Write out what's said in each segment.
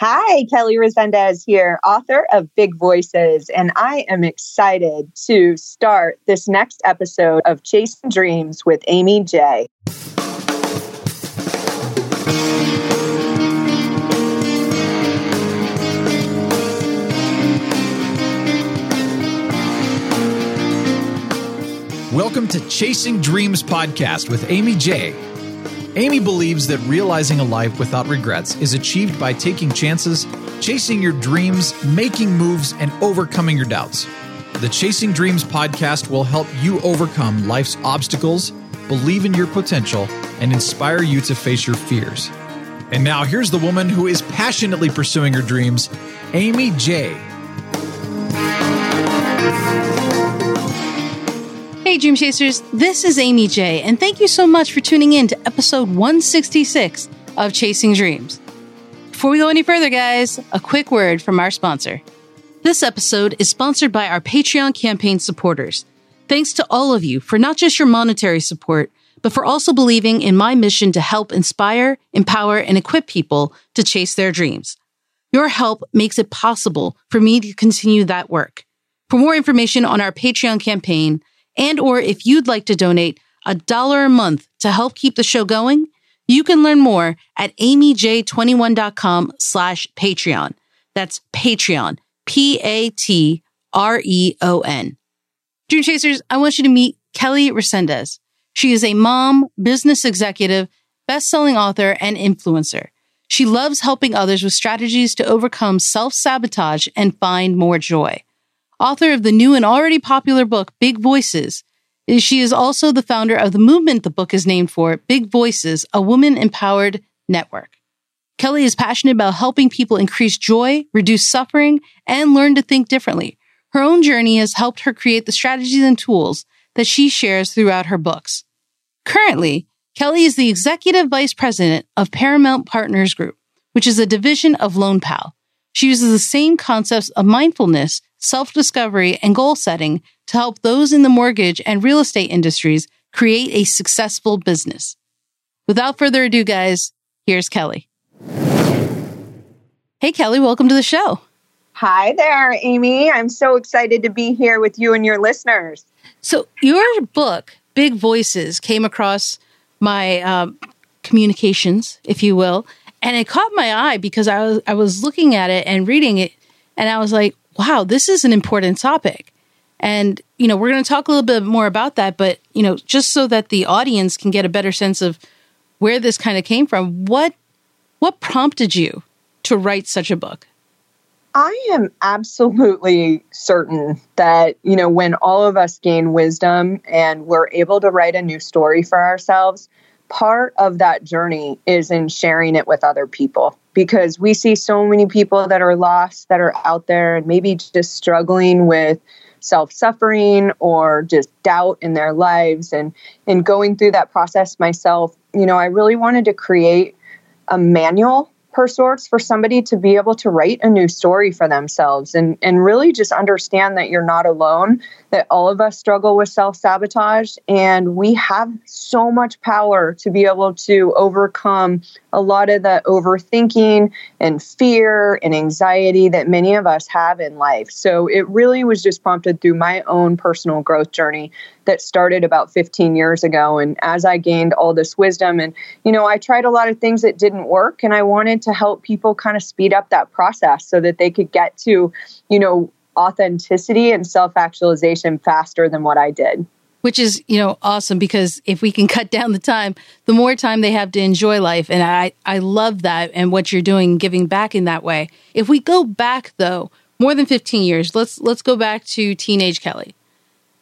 Hi, Kelly Resendez here, author of Big Voices, and I am excited to start this next episode of Chasing Dreams with Amy J. Welcome to Chasing Dreams podcast with Amy J. Amy believes that realizing a life without regrets is achieved by taking chances, chasing your dreams, making moves, and overcoming your doubts. The Chasing Dreams podcast will help you overcome life's obstacles, believe in your potential, and inspire you to face your fears. And now here's the woman who is passionately pursuing her dreams, Amy J. Hey, Dream Chasers, this is Amy J, and thank you so much for tuning in to episode 166 of Chasing Dreams. Before we go any further, guys, a quick word from our sponsor. This episode is sponsored by our Patreon campaign supporters. Thanks to all of you for not just your monetary support, but for also believing in my mission to help inspire, empower, and equip people to chase their dreams. Your help makes it possible for me to continue that work. For more information on our Patreon campaign, and or if you'd like to donate a dollar a month to help keep the show going, you can learn more at amyj21.com slash Patreon. That's Patreon, P-A-T-R-E-O-N. Dream Chasers, I want you to meet Kelly Resendez. She is a mom, business executive, best-selling author, and influencer. She loves helping others with strategies to overcome self-sabotage and find more joy author of the new and already popular book, Big Voices. She is also the founder of the movement the book is named for, Big Voices, a woman empowered network. Kelly is passionate about helping people increase joy, reduce suffering, and learn to think differently. Her own journey has helped her create the strategies and tools that she shares throughout her books. Currently, Kelly is the executive vice president of Paramount Partners Group, which is a division of LoanPal. She uses the same concepts of mindfulness self discovery, and goal setting to help those in the mortgage and real estate industries create a successful business. Without further ado, guys, here's Kelly. Hey, Kelly, welcome to the show. Hi there, Amy. I'm so excited to be here with you and your listeners. So, your book, Big Voices, came across my um, communications, if you will, and it caught my eye because I was I was looking at it and reading it, and I was like, wow, this is an important topic. And, you know, we're going to talk a little bit more about that, but, you know, just so that the audience can get a better sense of where this kind of came from, what what prompted you to write such a book? I am absolutely certain that, you know, when all of us gain wisdom and we're able to write a new story for ourselves, part of that journey is in sharing it with other people because we see so many people that are lost that are out there and maybe just struggling with self suffering or just doubt in their lives and and going through that process myself. You know i really wanted to create a manual per sorts for somebody to be able to write a new story for themselves and and really just understand that you're not alone that all of us struggle with self sabotage, and we have so much power to be able to overcome a lot of the overthinking and fear and anxiety that many of us have in life. So it really was just prompted through my own personal growth journey that started about 15 years ago. And as I gained all this wisdom, and you know, I tried a lot of things that didn't work, and I wanted to help people kind of speed up that process so that they could get to, you know, authenticity and self actualization faster than what I did. Which is, you know, awesome because if we can cut down the time, the more time they have to enjoy life. And I, I love that and what you're doing, giving back in that way. If we go back though, more than 15 years, let's let's go back to teenage Kelly.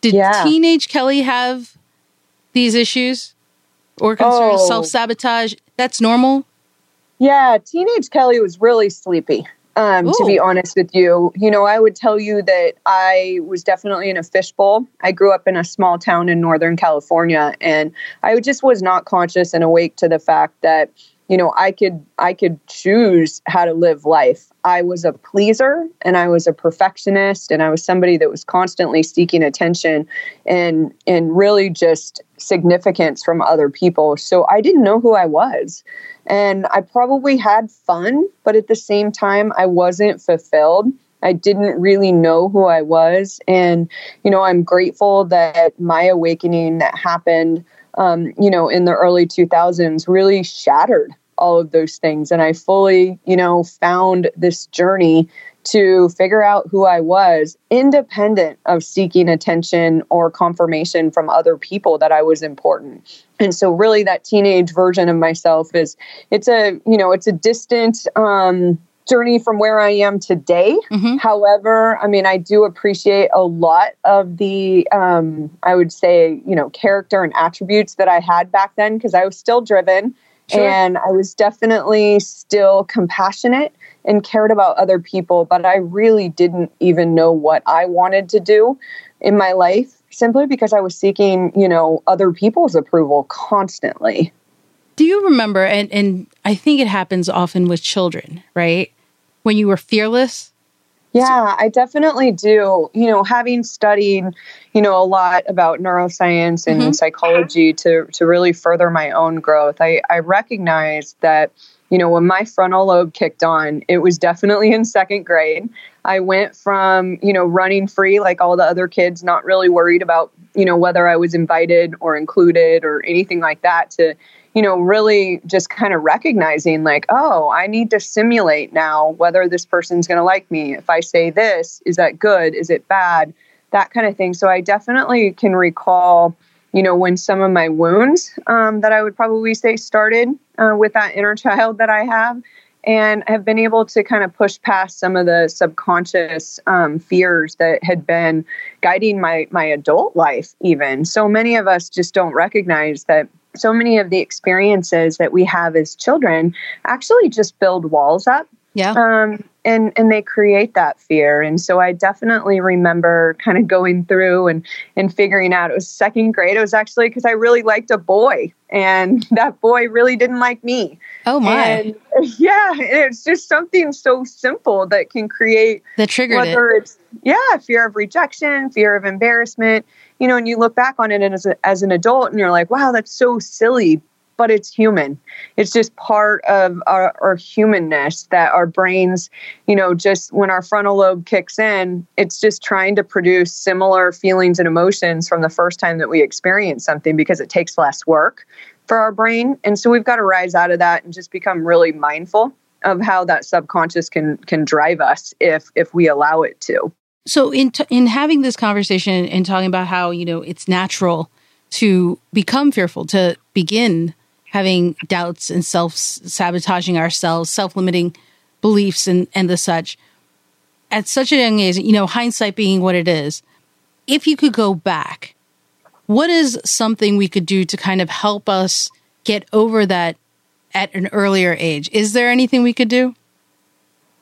Did yeah. teenage Kelly have these issues or concerns, oh. self sabotage? That's normal. Yeah, teenage Kelly was really sleepy. Um, to be honest with you, you know, I would tell you that I was definitely in a fishbowl. I grew up in a small town in Northern California, and I just was not conscious and awake to the fact that you know i could i could choose how to live life. I was a pleaser and i was a perfectionist and i was somebody that was constantly seeking attention and and really just significance from other people. So i didn't know who i was. And i probably had fun but at the same time i wasn't fulfilled. I didn't really know who I was. And, you know, I'm grateful that my awakening that happened um, you know, in the early 2000s really shattered all of those things. And I fully, you know, found this journey to figure out who I was, independent of seeking attention or confirmation from other people that I was important. And so, really, that teenage version of myself is it's a, you know, it's a distant, um, journey from where I am today. Mm-hmm. However, I mean, I do appreciate a lot of the, um, I would say, you know, character and attributes that I had back then because I was still driven sure. and I was definitely still compassionate and cared about other people, but I really didn't even know what I wanted to do in my life simply because I was seeking, you know, other people's approval constantly. Do you remember, and, and I think it happens often with children, right? When you were fearless? Yeah, I definitely do. You know, having studied, you know, a lot about neuroscience and mm-hmm. psychology to to really further my own growth, I, I recognized that, you know, when my frontal lobe kicked on, it was definitely in second grade. I went from, you know, running free like all the other kids, not really worried about, you know, whether I was invited or included or anything like that to, you know, really just kind of recognizing like, oh, I need to simulate now whether this person's going to like me. If I say this, is that good? Is it bad? That kind of thing. So I definitely can recall, you know, when some of my wounds um, that I would probably say started uh, with that inner child that I have. And have been able to kind of push past some of the subconscious um, fears that had been guiding my my adult life. Even so, many of us just don't recognize that so many of the experiences that we have as children actually just build walls up. Yeah. Um, and and they create that fear. And so I definitely remember kind of going through and and figuring out it was second grade. It was actually because I really liked a boy, and that boy really didn't like me. Oh my! And yeah, it's just something so simple that can create the trigger whether it. it's yeah, fear of rejection, fear of embarrassment you know, and you look back on it as, a, as an adult and you're like, wow, that's so silly, but it's human. It's just part of our, our, humanness that our brains, you know, just when our frontal lobe kicks in, it's just trying to produce similar feelings and emotions from the first time that we experience something because it takes less work for our brain. And so we've got to rise out of that and just become really mindful of how that subconscious can can drive us if if we allow it to. So in t- in having this conversation and talking about how you know it's natural to become fearful, to begin having doubts and self sabotaging ourselves, self limiting beliefs and and the such. At such a young age, you know, hindsight being what it is, if you could go back, what is something we could do to kind of help us get over that at an earlier age? Is there anything we could do?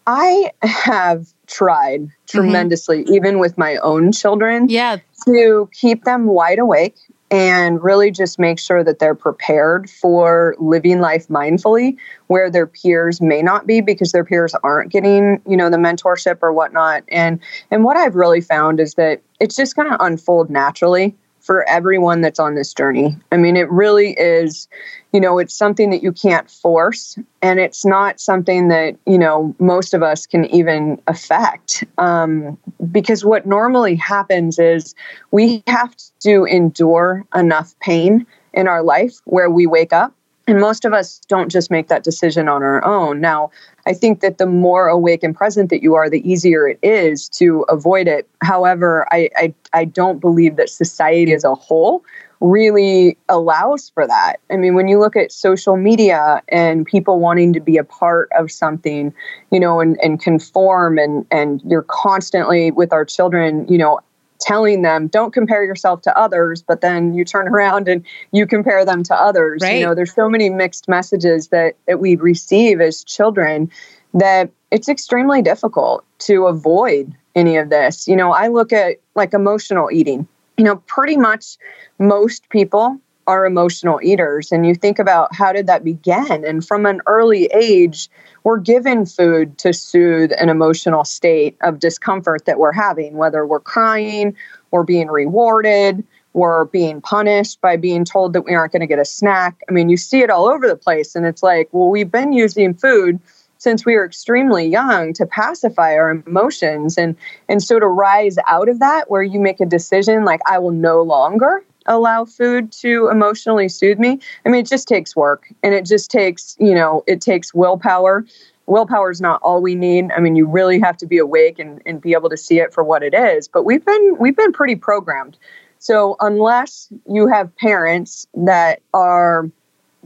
I have tried mm-hmm. tremendously, mm-hmm. even with my own children. Yeah. To keep them wide awake and really just make sure that they're prepared for living life mindfully where their peers may not be because their peers aren't getting you know the mentorship or whatnot. And and what i've really found is that it's just going to unfold naturally for everyone that's on this journey. I mean, it really is, you know, it's something that you can't force, and it's not something that, you know, most of us can even affect. Um, because what normally happens is we have to endure enough pain in our life where we wake up and most of us don't just make that decision on our own. Now, I think that the more awake and present that you are, the easier it is to avoid it. However, I, I, I don't believe that society as a whole really allows for that. I mean, when you look at social media and people wanting to be a part of something, you know, and, and conform and, and you're constantly with our children, you know, telling them don't compare yourself to others but then you turn around and you compare them to others. Right. you know there's so many mixed messages that that we receive as children that it's extremely difficult to avoid any of this. You know i look at like emotional eating. You know pretty much most people are emotional eaters and you think about how did that begin? And from an early age we're given food to soothe an emotional state of discomfort that we're having whether we're crying we're being rewarded we're being punished by being told that we aren't going to get a snack. I mean you see it all over the place and it's like well we've been using food since we were extremely young to pacify our emotions and and so to rise out of that where you make a decision like I will no longer allow food to emotionally soothe me. I mean it just takes work and it just takes, you know, it takes willpower. Willpower is not all we need. I mean, you really have to be awake and, and be able to see it for what it is. But we've been we've been pretty programmed. So unless you have parents that are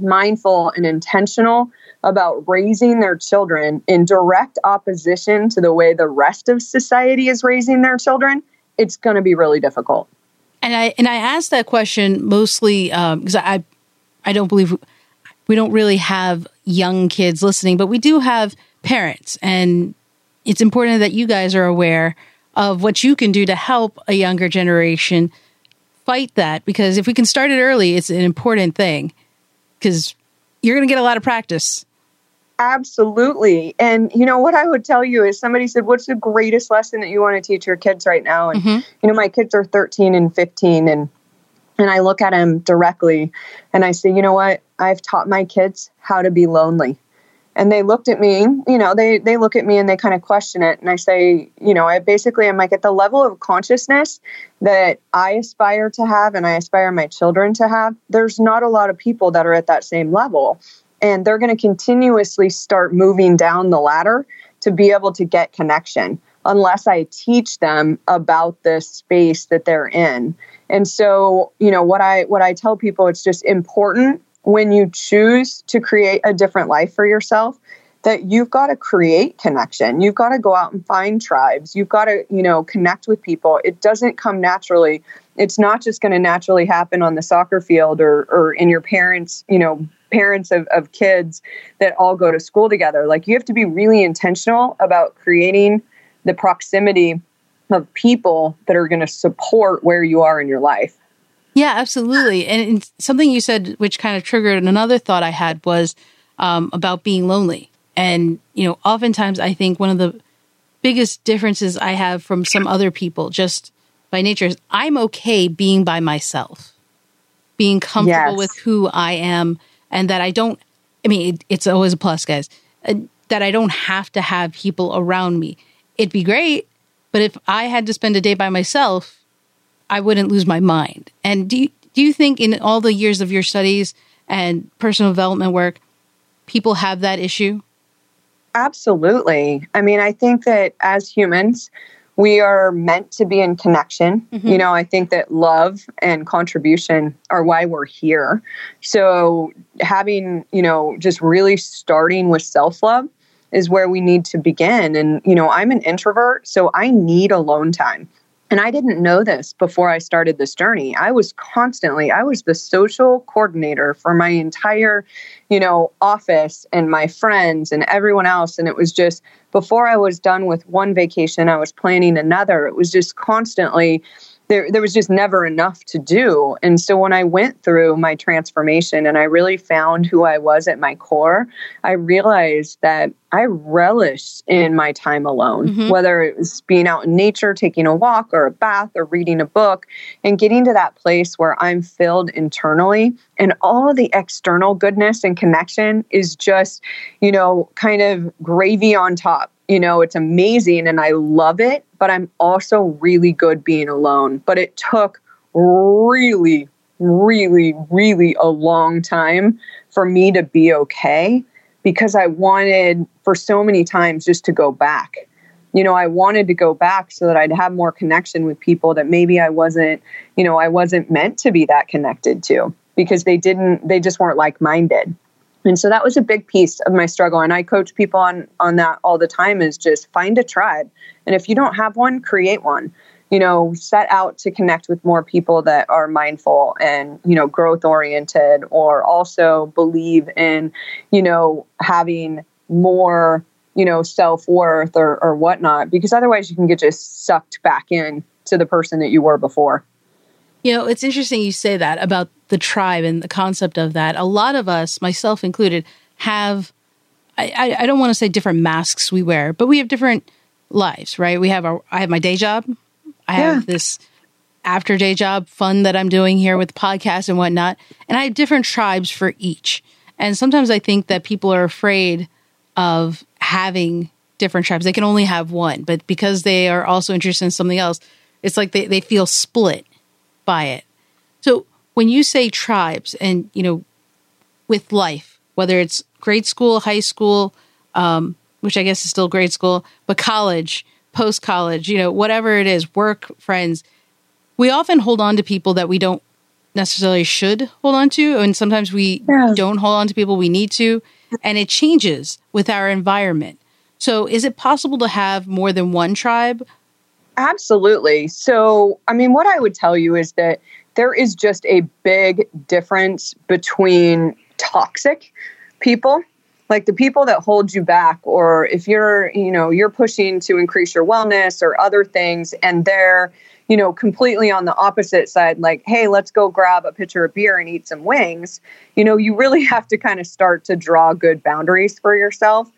mindful and intentional about raising their children in direct opposition to the way the rest of society is raising their children, it's going to be really difficult. And I and I asked that question mostly because um, I I don't believe we don't really have young kids listening, but we do have parents, and it's important that you guys are aware of what you can do to help a younger generation fight that. Because if we can start it early, it's an important thing. Because you're going to get a lot of practice Absolutely. And you know what I would tell you is somebody said, What's the greatest lesson that you want to teach your kids right now? And mm-hmm. you know, my kids are 13 and 15 and and I look at them directly and I say, you know what? I've taught my kids how to be lonely. And they looked at me, you know, they they look at me and they kind of question it. And I say, you know, I basically I'm like at the level of consciousness that I aspire to have and I aspire my children to have, there's not a lot of people that are at that same level and they're going to continuously start moving down the ladder to be able to get connection unless I teach them about this space that they're in. And so, you know, what I what I tell people it's just important when you choose to create a different life for yourself that you've got to create connection. You've got to go out and find tribes. You've got to, you know, connect with people. It doesn't come naturally. It's not just going to naturally happen on the soccer field or or in your parents, you know, parents of, of kids that all go to school together. Like you have to be really intentional about creating the proximity of people that are going to support where you are in your life. Yeah, absolutely. And something you said, which kind of triggered another thought I had, was um, about being lonely. And, you know, oftentimes I think one of the biggest differences I have from some other people just by nature is I'm okay being by myself, being comfortable yes. with who I am and that I don't, I mean, it, it's always a plus, guys, uh, that I don't have to have people around me. It'd be great, but if I had to spend a day by myself, I wouldn't lose my mind. And do you, do you think in all the years of your studies and personal development work, people have that issue? Absolutely. I mean, I think that as humans, we are meant to be in connection. Mm-hmm. You know, I think that love and contribution are why we're here. So, having, you know, just really starting with self love is where we need to begin. And, you know, I'm an introvert, so I need alone time. And I didn't know this before I started this journey. I was constantly, I was the social coordinator for my entire, you know, office and my friends and everyone else. And it was just before I was done with one vacation, I was planning another. It was just constantly, there, there was just never enough to do. And so when I went through my transformation and I really found who I was at my core, I realized that I relished in my time alone, mm-hmm. whether it was being out in nature, taking a walk or a bath or reading a book, and getting to that place where I'm filled internally and all the external goodness and connection is just, you know, kind of gravy on top you know, it's amazing and I love it, but I'm also really good being alone. But it took really, really, really a long time for me to be okay because I wanted for so many times just to go back. You know, I wanted to go back so that I'd have more connection with people that maybe I wasn't, you know, I wasn't meant to be that connected to because they didn't, they just weren't like minded and so that was a big piece of my struggle. And i coach people on on that all the time is just find a tribe. And if you don't have one create one. You know set out to connect with more people that are mindful and you know growth oriented or also believe in you know having more you know self-worth or, or whatnot because otherwise you can get just sucked back in to the person that you were before You know, it's interesting you say that about the tribe and the concept of that. A lot of us, myself included, have I, I don't want to say different masks we wear, but we have different lives, right? We have our I have my day job. I yeah. have this after day job fun that I'm doing here with podcasts and whatnot. And I have different tribes for each. And sometimes I think that people are afraid of having different tribes. They can only have one, but because they are also interested in something else, it's like they, they feel split by it. So when you say tribes and, you know, with life, whether it's grade school, high school, um, which I guess is still grade school, but college, post college, you know, whatever it is, work, friends, we often hold on to people that we don't necessarily should hold on to. And sometimes we yeah. don't hold on to people we need to. And it changes with our environment. So is it possible to have more than one tribe? Absolutely. So, I mean, what I would tell you is that there is just a big difference between toxic people like the people that hold you back or if you're you know you're pushing to increase your wellness or other things and they're you know completely on the opposite side like hey let's go grab a pitcher of beer and eat some wings you know you really have to kind of start to draw good boundaries for yourself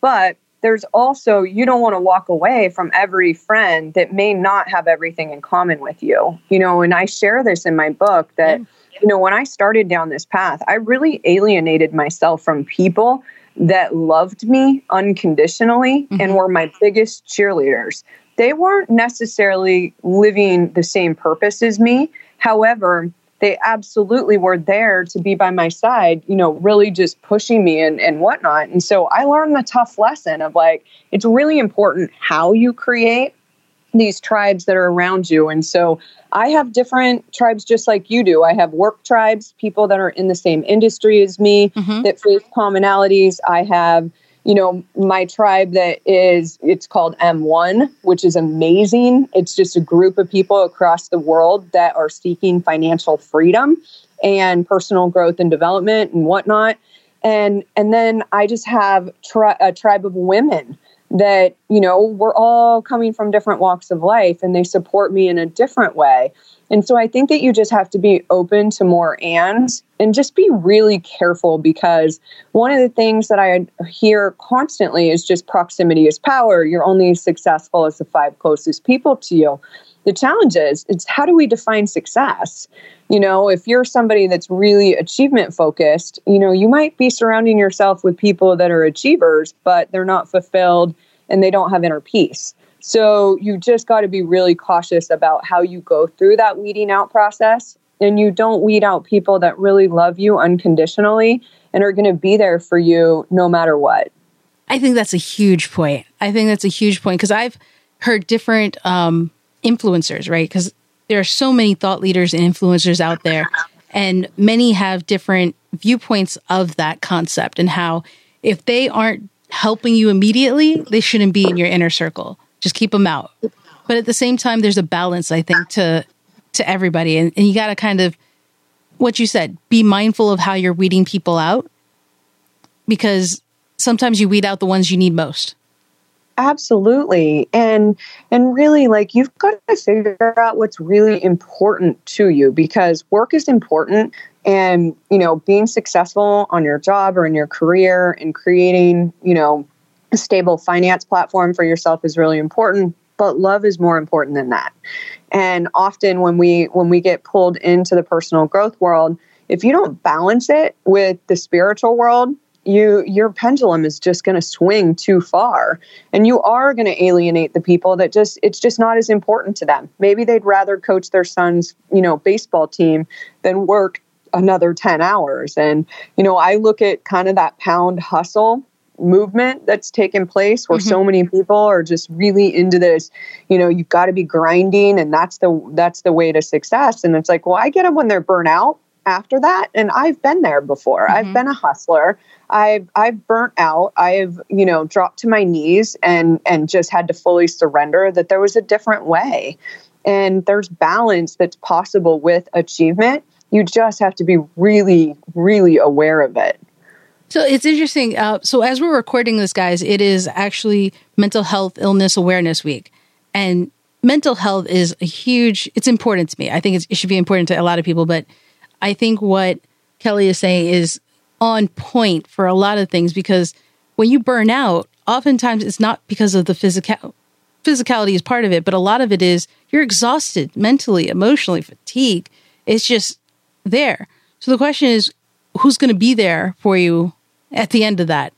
but there's also you don't want to walk away from every friend that may not have everything in common with you you know and i share this in my book that you know when i started down this path i really alienated myself from people that loved me unconditionally mm-hmm. and were my biggest cheerleaders. They weren't necessarily living the same purpose as me. However they absolutely were there to be by my side, you know, really just pushing me and, and whatnot. And so I learned the tough lesson of like, it's really important how you create these tribes that are around you. And so I have different tribes just like you do. I have work tribes, people that are in the same industry as me mm-hmm. that face commonalities. I have you know, my tribe that is, it's called M1, which is amazing. It's just a group of people across the world that are seeking financial freedom and personal growth and development and whatnot. And, and then I just have tri- a tribe of women that, you know, we're all coming from different walks of life and they support me in a different way. And so I think that you just have to be open to more ands and just be really careful because one of the things that I hear constantly is just proximity is power. You're only successful as the five closest people to you. The challenge is it's how do we define success? You know, if you're somebody that's really achievement focused, you know, you might be surrounding yourself with people that are achievers, but they're not fulfilled and they don't have inner peace. So you just got to be really cautious about how you go through that weeding out process. And you don't weed out people that really love you unconditionally and are going to be there for you no matter what. I think that's a huge point. I think that's a huge point because I've heard different um, influencers, right? Because there are so many thought leaders and influencers out there, and many have different viewpoints of that concept and how if they aren't helping you immediately, they shouldn't be in your inner circle. Just keep them out. But at the same time, there's a balance, I think, to to everybody, and, and you got to kind of what you said. Be mindful of how you're weeding people out, because sometimes you weed out the ones you need most. Absolutely. And and really like you've got to figure out what's really important to you because work is important and you know being successful on your job or in your career and creating, you know, a stable finance platform for yourself is really important but love is more important than that. And often when we when we get pulled into the personal growth world if you don't balance it with the spiritual world you your pendulum is just going to swing too far and you are going to alienate the people that just it's just not as important to them. Maybe they'd rather coach their son's you know baseball team than work another 10 hours. And you know i look at kind of that pound hustle movement that's taken place where mm-hmm. so many people are just really into this you know you've got to be grinding and that's the that's the way to success. And it's like well i get them when they're burnt out after that and i've been there before. Mm-hmm. i've been a hustler. I've i've burnt out. I've you know dropped to my knees and and just had to fully surrender that there was a different way. And there's balance that's possible with achievement. You just have to be really really aware of it so it's interesting. Uh, so as we're recording this, guys, it is actually Mental Health Illness Awareness Week, and mental health is a huge, it's important to me. I think it should be important to a lot of people, but I think what Kelly is saying is on point for a lot of things because when you burn out, oftentimes it's not because of the physical physicality is part of it, but a lot of it is you're exhausted mentally, emotionally, fatigue. It's just there. So the question is, who's going to be there for you at the end of that?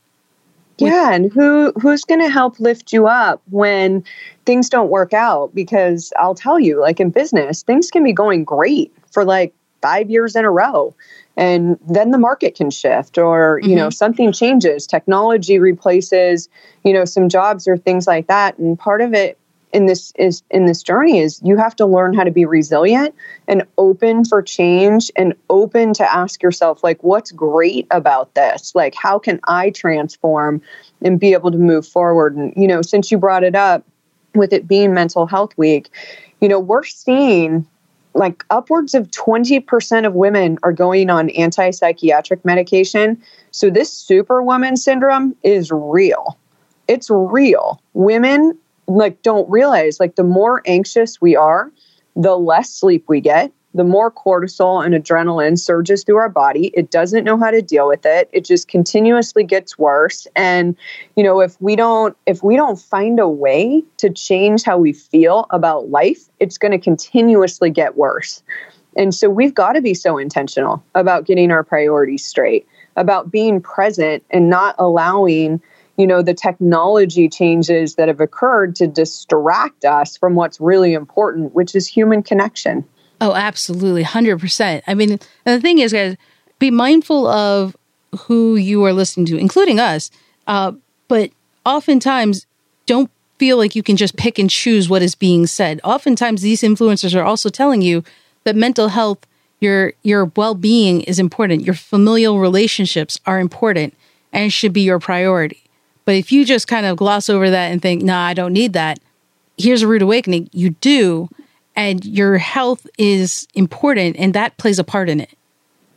Yeah, and who who's going to help lift you up when things don't work out? Because I'll tell you, like in business, things can be going great for like five years in a row, and then the market can shift, or you mm-hmm. know something changes, technology replaces, you know, some jobs or things like that, and part of it in this is in this journey is you have to learn how to be resilient and open for change and open to ask yourself like what's great about this? Like how can i transform and be able to move forward? And you know since you brought it up with it being mental health week you know we're seeing like upwards of 20% of women are going on anti-psychiatric medication. So this superwoman syndrome is real. It's real. Women like don't realize like the more anxious we are, the less sleep we get, the more cortisol and adrenaline surges through our body. It doesn't know how to deal with it. It just continuously gets worse. And you know, if we don't if we don't find a way to change how we feel about life, it's going to continuously get worse. And so we've got to be so intentional about getting our priorities straight, about being present and not allowing you know the technology changes that have occurred to distract us from what's really important which is human connection. Oh absolutely. 100% i mean the thing is guys be mindful of who you are listening to including us. Uh, but oftentimes don't feel like you can just pick and choose what is being said. Oftentimes these influencers are also telling you that mental health your your well-being is important. Your familial relationships are important and should be your priority but if you just kind of gloss over that and think, nah, I don't need that, here's a rude awakening. You do, and your health is important, and that plays a part in it.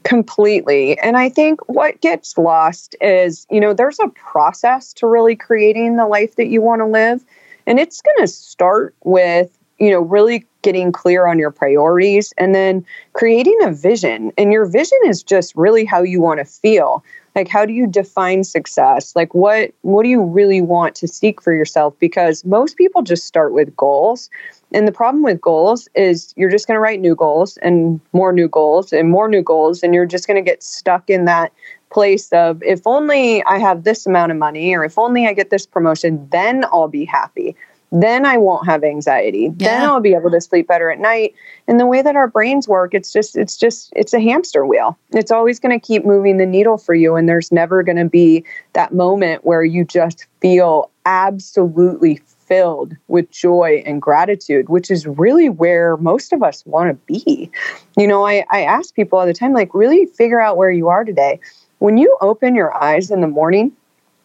Completely. And I think what gets lost is, you know, there's a process to really creating the life that you want to live. And it's going to start with, you know, really getting clear on your priorities and then creating a vision. And your vision is just really how you want to feel like how do you define success? Like what what do you really want to seek for yourself? Because most people just start with goals. And the problem with goals is you're just going to write new goals and more new goals and more new goals and you're just going to get stuck in that place of if only i have this amount of money or if only i get this promotion then i'll be happy then I won't have anxiety. Yeah. Then I'll be able to sleep better at night. And the way that our brains work, it's just, it's just, it's a hamster wheel. It's always going to keep moving the needle for you. And there's never going to be that moment where you just feel absolutely filled with joy and gratitude, which is really where most of us want to be. You know, I, I ask people all the time, like, really figure out where you are today. When you open your eyes in the morning,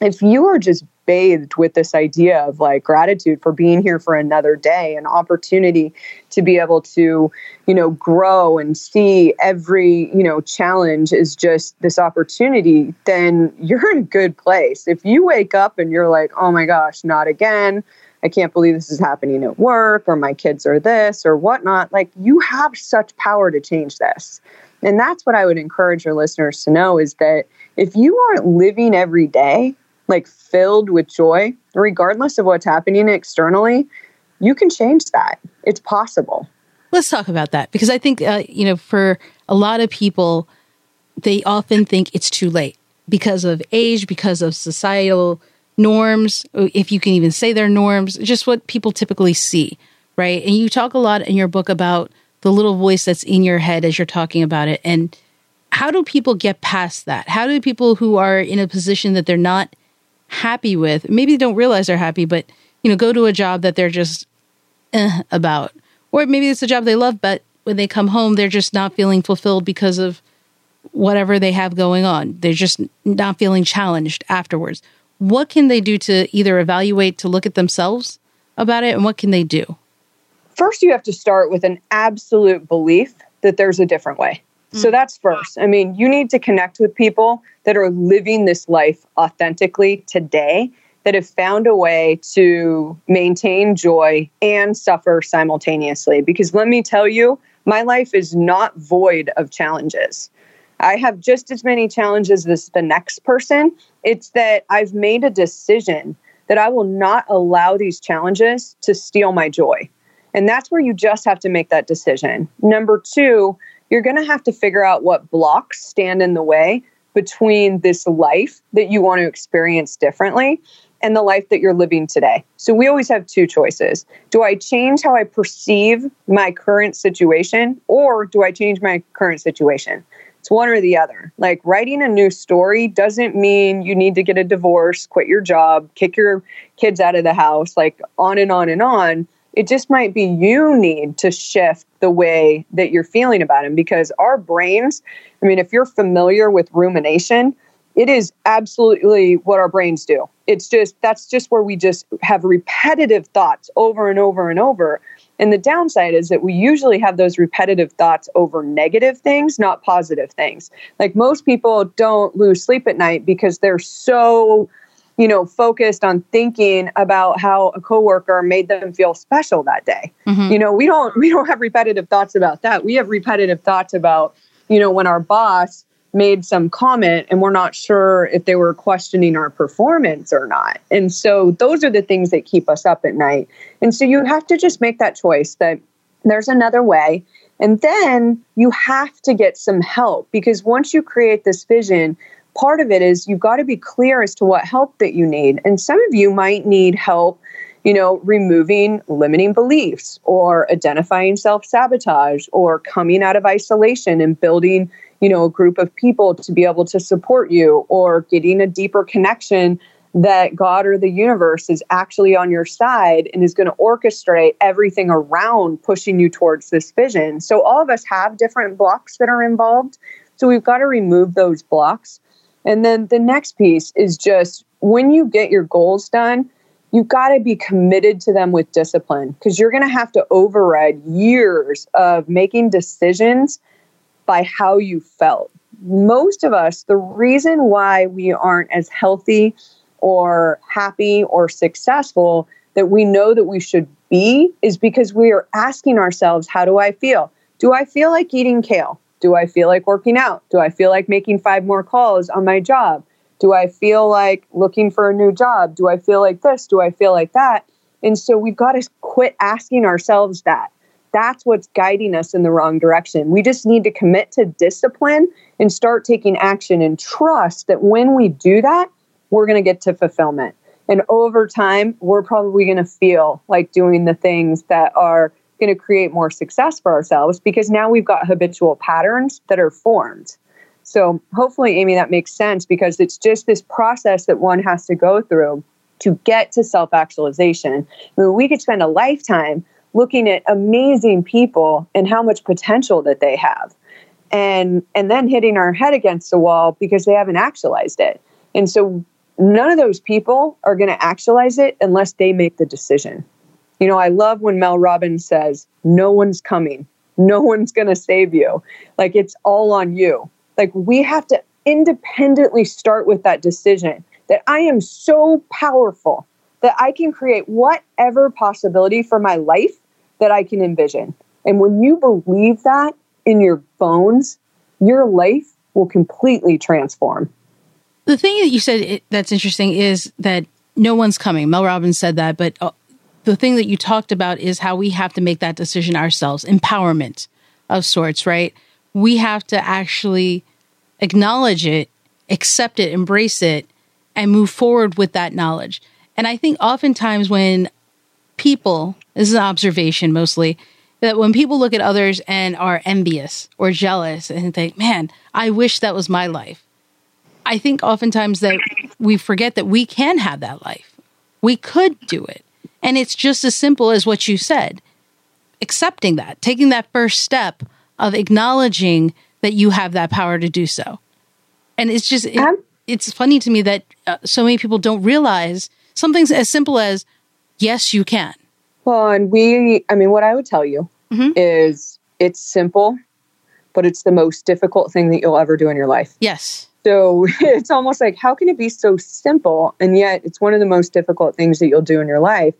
if you are just bathed with this idea of like gratitude for being here for another day, an opportunity to be able to, you know, grow and see every, you know, challenge is just this opportunity, then you're in a good place. If you wake up and you're like, oh my gosh, not again. I can't believe this is happening at work, or my kids are this, or whatnot. Like, you have such power to change this. And that's what I would encourage your listeners to know is that if you aren't living every day like filled with joy, regardless of what's happening externally, you can change that. It's possible. Let's talk about that because I think, uh, you know, for a lot of people, they often think it's too late because of age, because of societal norms, if you can even say their norms, just what people typically see, right? And you talk a lot in your book about the little voice that's in your head as you're talking about it. And how do people get past that? How do people who are in a position that they're not happy with, maybe they don't realize they're happy, but you know, go to a job that they're just eh, about, or maybe it's a job they love, but when they come home, they're just not feeling fulfilled because of whatever they have going on. They're just not feeling challenged afterwards. What can they do to either evaluate to look at themselves about it, and what can they do? First, you have to start with an absolute belief that there's a different way. So mm. that's first. I mean, you need to connect with people that are living this life authentically today that have found a way to maintain joy and suffer simultaneously. Because let me tell you, my life is not void of challenges. I have just as many challenges as the next person. It's that I've made a decision that I will not allow these challenges to steal my joy. And that's where you just have to make that decision. Number two, you're going to have to figure out what blocks stand in the way between this life that you want to experience differently and the life that you're living today. So we always have two choices. Do I change how I perceive my current situation or do I change my current situation? It's one or the other. Like writing a new story doesn't mean you need to get a divorce, quit your job, kick your kids out of the house, like on and on and on. It just might be you need to shift the way that you're feeling about him because our brains, I mean, if you're familiar with rumination, it is absolutely what our brains do. It's just that's just where we just have repetitive thoughts over and over and over. And the downside is that we usually have those repetitive thoughts over negative things, not positive things. Like most people don't lose sleep at night because they're so you know, focused on thinking about how a coworker made them feel special that day. Mm-hmm. You know, we don't we don't have repetitive thoughts about that. We have repetitive thoughts about, you know, when our boss made some comment and we're not sure if they were questioning our performance or not. And so those are the things that keep us up at night. And so you have to just make that choice that there's another way. And then you have to get some help because once you create this vision, part of it is you've got to be clear as to what help that you need. And some of you might need help you know, removing limiting beliefs or identifying self sabotage or coming out of isolation and building you know a group of people to be able to support you or getting a deeper connection that God or the universe is actually on your side and is going to orchestrate everything around pushing you towards this vision. So, all of us have different blocks that are involved. So, we've got to remove those blocks. And then the next piece is just when you get your goals done, you've got to be committed to them with discipline because you're going to have to override years of making decisions by how you felt. Most of us, the reason why we aren't as healthy or happy or successful that we know that we should be is because we are asking ourselves, how do I feel? Do I feel like eating kale? Do I feel like working out? Do I feel like making five more calls on my job? Do I feel like looking for a new job? Do I feel like this? Do I feel like that? And so we've got to quit asking ourselves that that's what's guiding us in the wrong direction. We just need to commit to discipline and start taking action and trust that when we do that, we're going to get to fulfillment. And over time, we're probably going to feel like doing the things that are going to create more success for ourselves because now we've got habitual patterns that are formed. So, hopefully, Amy, that makes sense because it's just this process that one has to go through to get to self actualization. I mean, we could spend a lifetime looking at amazing people and how much potential that they have and and then hitting our head against the wall because they haven't actualized it and so none of those people are going to actualize it unless they make the decision you know i love when mel robbins says no one's coming no one's going to save you like it's all on you like we have to independently start with that decision that i am so powerful that I can create whatever possibility for my life that I can envision. And when you believe that in your bones, your life will completely transform. The thing that you said that's interesting is that no one's coming. Mel Robbins said that, but uh, the thing that you talked about is how we have to make that decision ourselves, empowerment of sorts, right? We have to actually acknowledge it, accept it, embrace it, and move forward with that knowledge. And I think oftentimes when people, this is an observation mostly, that when people look at others and are envious or jealous and think, man, I wish that was my life. I think oftentimes that we forget that we can have that life. We could do it. And it's just as simple as what you said accepting that, taking that first step of acknowledging that you have that power to do so. And it's just, it, it's funny to me that uh, so many people don't realize something's as simple as, yes, you can. Well, and we, I mean, what I would tell you mm-hmm. is it's simple, but it's the most difficult thing that you'll ever do in your life. Yes. So it's almost like, how can it be so simple? And yet it's one of the most difficult things that you'll do in your life.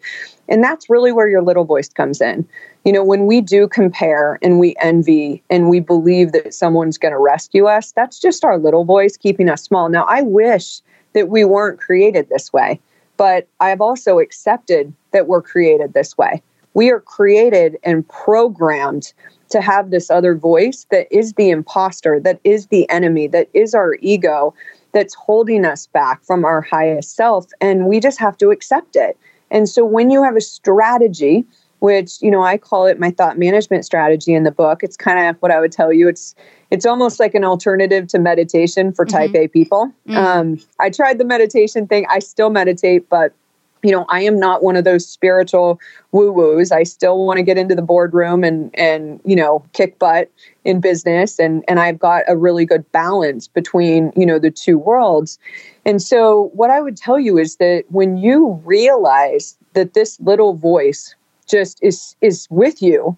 And that's really where your little voice comes in. You know, when we do compare and we envy and we believe that someone's going to rescue us, that's just our little voice keeping us small. Now, I wish that we weren't created this way, but I've also accepted that we're created this way. We are created and programmed to have this other voice that is the imposter, that is the enemy, that is our ego, that's holding us back from our highest self. And we just have to accept it. And so when you have a strategy, which you know I call it my thought management strategy in the book. It's kind of what I would tell you. It's it's almost like an alternative to meditation for Type mm-hmm. A people. Mm-hmm. Um, I tried the meditation thing. I still meditate, but you know, I am not one of those spiritual woo woos. I still want to get into the boardroom and and you know kick butt in business, and and I've got a really good balance between you know the two worlds. And so, what I would tell you is that when you realize that this little voice just is is with you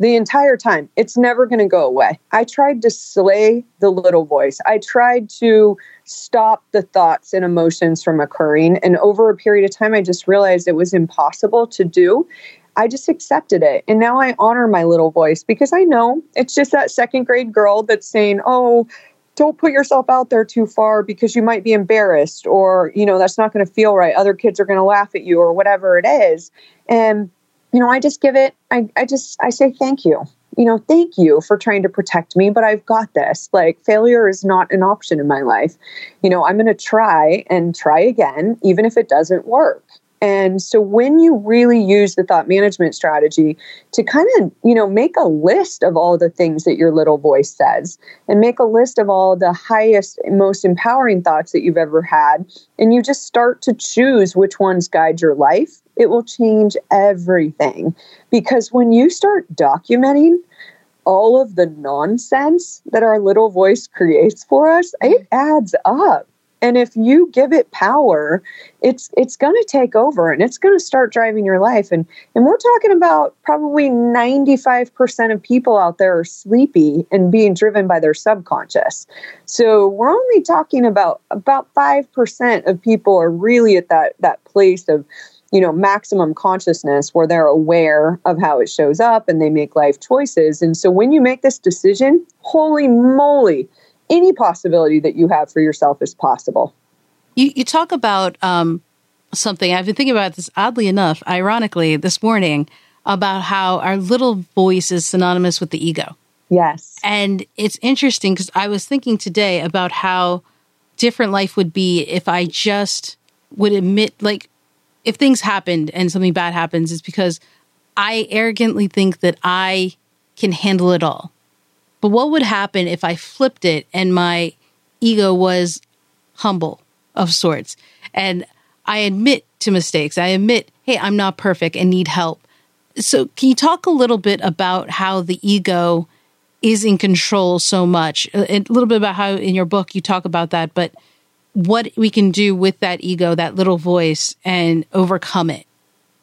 the entire time. It's never going to go away. I tried to slay the little voice. I tried to stop the thoughts and emotions from occurring. And over a period of time, I just realized it was impossible to do. I just accepted it. And now I honor my little voice because I know it's just that second grade girl that's saying, oh, don't put yourself out there too far because you might be embarrassed or, you know, that's not going to feel right. Other kids are going to laugh at you or whatever it is. And you know, I just give it, I, I just, I say thank you. You know, thank you for trying to protect me, but I've got this. Like, failure is not an option in my life. You know, I'm going to try and try again, even if it doesn't work. And so when you really use the thought management strategy to kind of, you know, make a list of all the things that your little voice says and make a list of all the highest, most empowering thoughts that you've ever had, and you just start to choose which ones guide your life, it will change everything. Because when you start documenting all of the nonsense that our little voice creates for us, mm-hmm. it adds up. And if you give it power it's it's going to take over and it's going to start driving your life. And and we're talking about probably 95% of people out there are sleepy and being driven by their subconscious. So we're only talking about about 5% of people are really at that that place of you know maximum consciousness where they're aware of how it shows up and they make life choices and so when you make this decision holy moly any possibility that you have for yourself is possible. You, you talk about um, something, I've been thinking about this oddly enough, ironically, this morning about how our little voice is synonymous with the ego. Yes. And it's interesting because I was thinking today about how different life would be if I just would admit, like, if things happened and something bad happens, it's because I arrogantly think that I can handle it all. But what would happen if I flipped it and my ego was humble of sorts? And I admit to mistakes. I admit, hey, I'm not perfect and need help. So, can you talk a little bit about how the ego is in control so much? A little bit about how in your book you talk about that, but what we can do with that ego, that little voice, and overcome it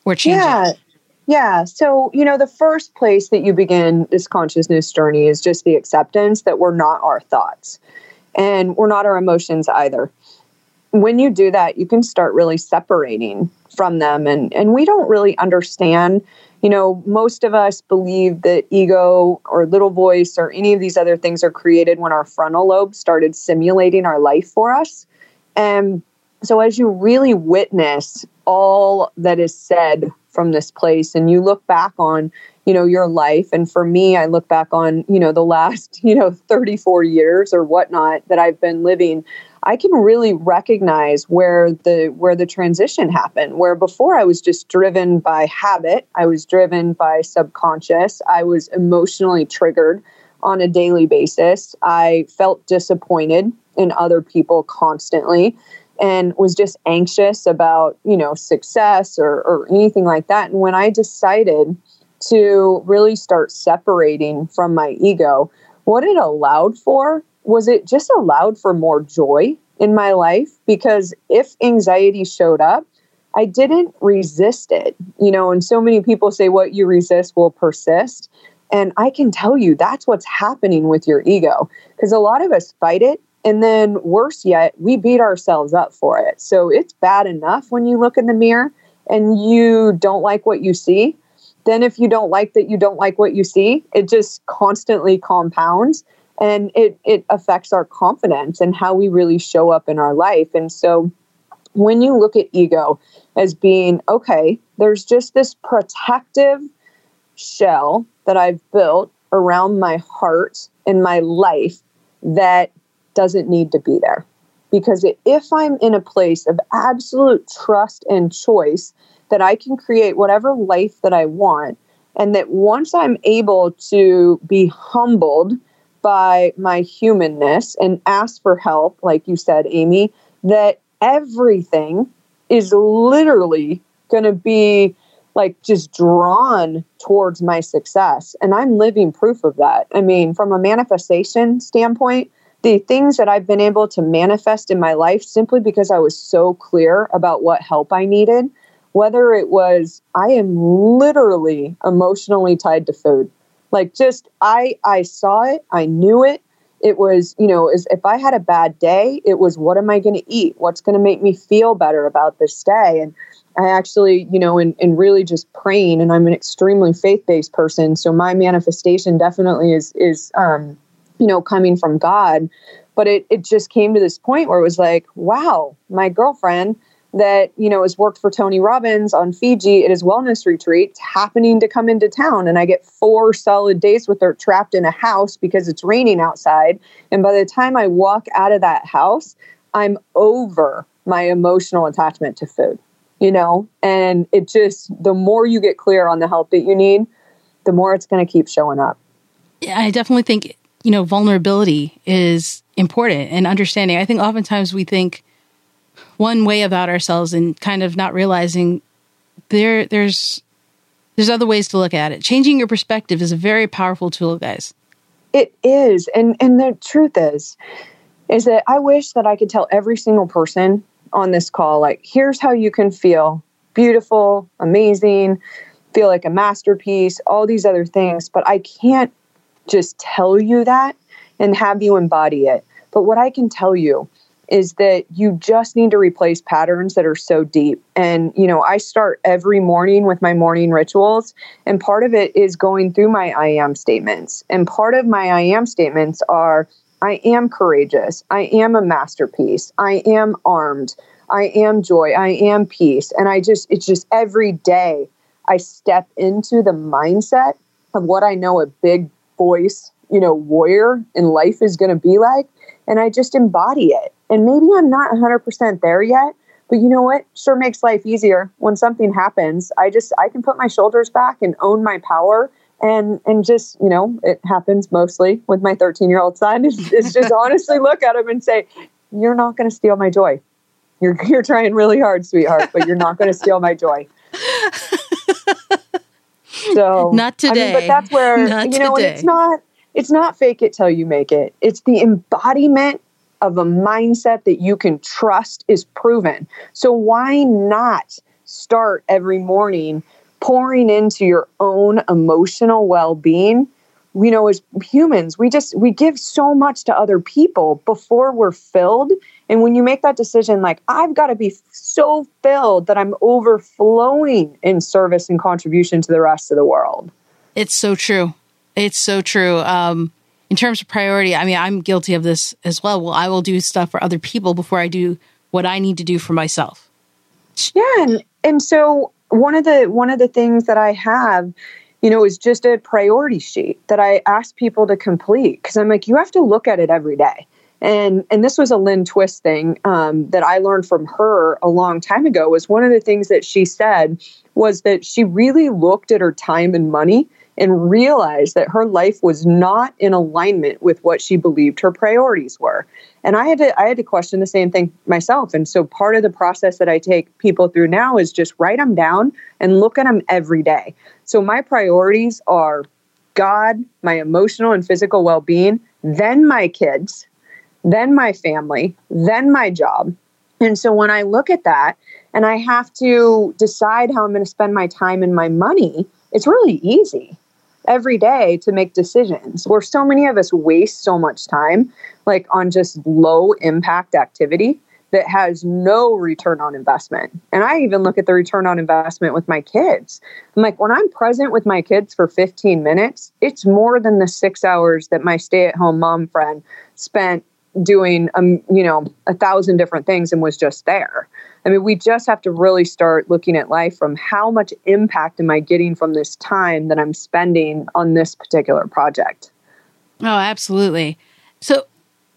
or change yeah. it. Yeah. So, you know, the first place that you begin this consciousness journey is just the acceptance that we're not our thoughts and we're not our emotions either. When you do that, you can start really separating from them. And, and we don't really understand. You know, most of us believe that ego or little voice or any of these other things are created when our frontal lobe started simulating our life for us. And so, as you really witness all that is said from this place and you look back on you know your life and for me i look back on you know the last you know 34 years or whatnot that i've been living i can really recognize where the where the transition happened where before i was just driven by habit i was driven by subconscious i was emotionally triggered on a daily basis i felt disappointed in other people constantly and was just anxious about, you know, success or, or anything like that. And when I decided to really start separating from my ego, what it allowed for was it just allowed for more joy in my life because if anxiety showed up, I didn't resist it. You know, and so many people say what you resist will persist. And I can tell you that's what's happening with your ego because a lot of us fight it And then, worse yet, we beat ourselves up for it. So it's bad enough when you look in the mirror and you don't like what you see. Then, if you don't like that you don't like what you see, it just constantly compounds and it, it affects our confidence and how we really show up in our life. And so, when you look at ego as being okay, there's just this protective shell that I've built around my heart and my life that doesn't need to be there. Because if I'm in a place of absolute trust and choice that I can create whatever life that I want, and that once I'm able to be humbled by my humanness and ask for help, like you said, Aimee, that everything is literally going to be like just drawn towards my success. And I'm living proof of that. I mean, from a manifestation standpoint, the things that I've been able to manifest in my life simply because I was so clear about what help I needed, whether it was I am literally emotionally tied to food. Like just I I saw it, I knew it. It was, you know, is if I had a bad day, it was what am I going to eat? What's going to make me feel better about this day? And I actually, you know, and, and really just praying, and I'm an extremely faith based person. So my manifestation definitely is, is, um, you know, coming from God. But it, it just came to this point where it was like, wow, my girlfriend that, you know, has worked for Tony Robbins on Fiji at his wellness retreats happening to come into town. And I get four solid days with her trapped in a house because it's raining outside. And by the time I walk out of that house, I'm over my emotional attachment to food you know, and it just, the more you get clear on the help that you need, the more it's going to keep showing up. Yeah, I definitely think, you know, vulnerability is important and understanding. I think oftentimes we think one way about ourselves and kind of not realizing there, there's, there's other ways to look at it. Changing your perspective is a very powerful tool, guys. It is. And, and the truth is, is that I wish that I could tell every single person on this call like here's how you can feel beautiful amazing feel like a masterpiece all these other things but i can't just tell you that and have you embody it but what i can tell you is that you just need to replace patterns that are so deep. And, you know, I start every morning with my morning rituals, and part of it is going through my I am statements. And part of my I am statements are I am courageous. I am a masterpiece. I am armed. I am joy. I am peace. And I just, it's just every day I step into the mindset of what I know a big voice, you know, warrior in life is going to be like. And I just embody it. And maybe I'm not 100% there yet, but you know what? Sure makes life easier when something happens. I just, I can put my shoulders back and own my power and and just you know it happens mostly with my 13 year old son is, just honestly look at him and say you're not going to steal my joy you're you're trying really hard sweetheart but you're not going to steal my joy so not today I mean, but that's where not you know today. and it's not it's not fake it till you make it. It's the embodiment of a mindset that you can trust is proven. So why not start every morning pouring into your own emotional well-being you know as humans we just we give so much to other people before we're filled. And when you make that decision like i've got to be so filled that i'm overflowing in service and contribution to the rest of the world. It's so true. It's so true. Um in terms of priority i mean i'm guilty of this as well. Well i will do stuff for other people before i do what i need to do for myself. Yeah and, and so one of the one of the things that I have, you know, is just a priority sheet that I ask people to complete because I'm like, you have to look at it every day. And and this was a Lynn Twist thing um, that I learned from her a long time ago. Was one of the things that she said was that she really looked at her time and money and realized that her life was not in alignment with what she believed her priorities were. And I had to I had to question the same thing myself. And so part of the process that I take people through now is just write them down and look at them every day. So my priorities are God, my emotional and physical well-being, then my kids, then my family, then my job. And so when I look at that and I have to decide how I'm going to spend my time and my money, it's really easy every day to make decisions where so many of us waste so much time like on just low impact activity that has no return on investment. And I even look at the return on investment with my kids. I'm like, when I'm present with my kids for 15 minutes, it's more than the six hours that my stay at home mom friend spent doing, um, you know, a thousand different things and was just there. I mean, we just have to really start looking at life from how much impact am I getting from this time that I'm spending on this particular project. Oh, absolutely. So,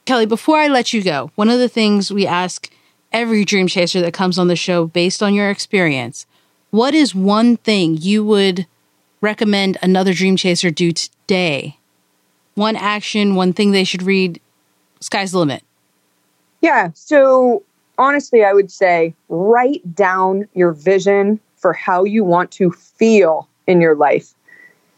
Kelly, before I let you go, one of the things we ask every dream chaser that comes on the show based on your experience, what is one thing you would recommend another dream chaser do today? One action, one thing they should read. Sky's the limit. Yeah. So honestly, I would say write down your vision for how you want to feel in your life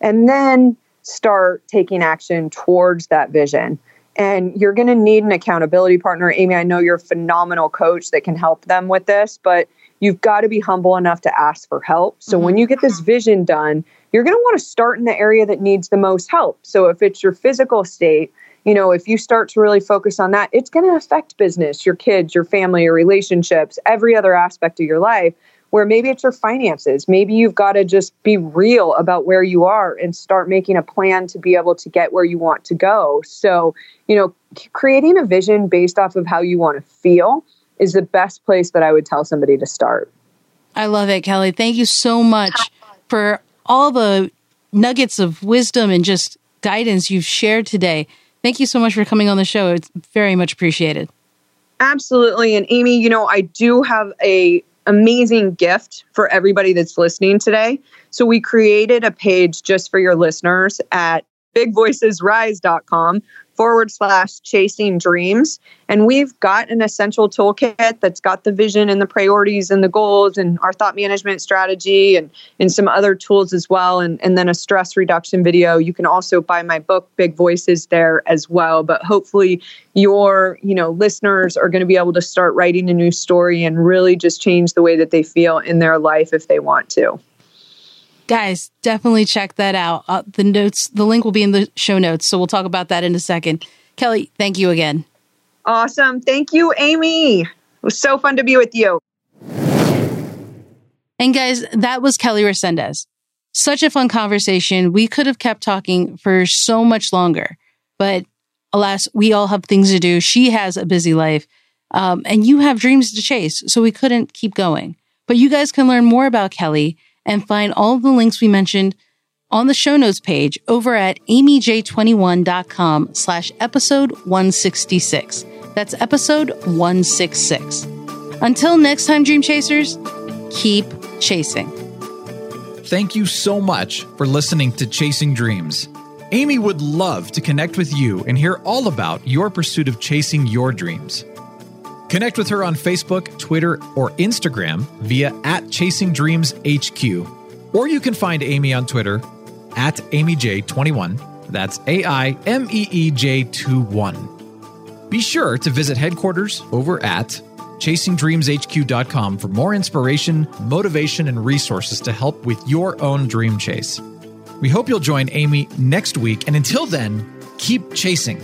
and then start taking action towards that vision. And you're going to need an accountability partner. Aimee, I know you're a phenomenal coach that can help them with this, but you've got to be humble enough to ask for help. So mm-hmm. when you get this vision done, you're going to want to start in the area that needs the most help. So if it's your physical state, you know, if you start to really focus on that, it's going to affect business, your kids, your family, your relationships, every other aspect of your life. Where maybe it's your finances. Maybe you've got to just be real about where you are and start making a plan to be able to get where you want to go. So, you know, creating a vision based off of how you want to feel is the best place that I would tell somebody to start. I love it, Kelly. Thank you so much for all the nuggets of wisdom and just guidance you've shared today. Thank you so much for coming on the show. It's very much appreciated. Absolutely. And Aimee, you know, I do have a amazing gift for everybody that's listening today. So we created a page just for your listeners at bigvoicesrise.com forward slash chasing dreams. And we've got an essential toolkit that's got the vision and the priorities and the goals and our thought management strategy and, and some other tools as well. And, and then a stress reduction video. You can also buy my book, Big Voices, there as well. But hopefully your, you know, listeners are going to be able to start writing a new story and really just change the way that they feel in their life if they want to guys, definitely check that out. Uh, the notes, the link will be in the show notes. So we'll talk about that in a second. Kelly, thank you again. Awesome. Thank you, Aimee. It was so fun to be with you. And guys, that was Kelly Resendez. Such a fun conversation. We could have kept talking for so much longer, but alas, we all have things to do. She has a busy life, um, and you have dreams to chase. So we couldn't keep going. But you guys can learn more about Kelly and find all the links we mentioned on the show notes page over at aimeej21.com slash episode 166. That's episode 166. Until next time, Dream Chasers, keep chasing. Thank you so much for listening to Chasing Dreams. Aimee would love to connect with you and hear all about your pursuit of chasing your dreams. Connect with her on Facebook, Twitter, or Instagram via at Chasing Dreams HQ. Or you can find Aimee on Twitter at AimeeJ21. That's A I M E E J 2 1. Be sure to visit headquarters over at chasingdreamshq.com for more inspiration, motivation, and resources to help with your own dream chase. We hope you'll join Aimee next week, and until then, keep chasing.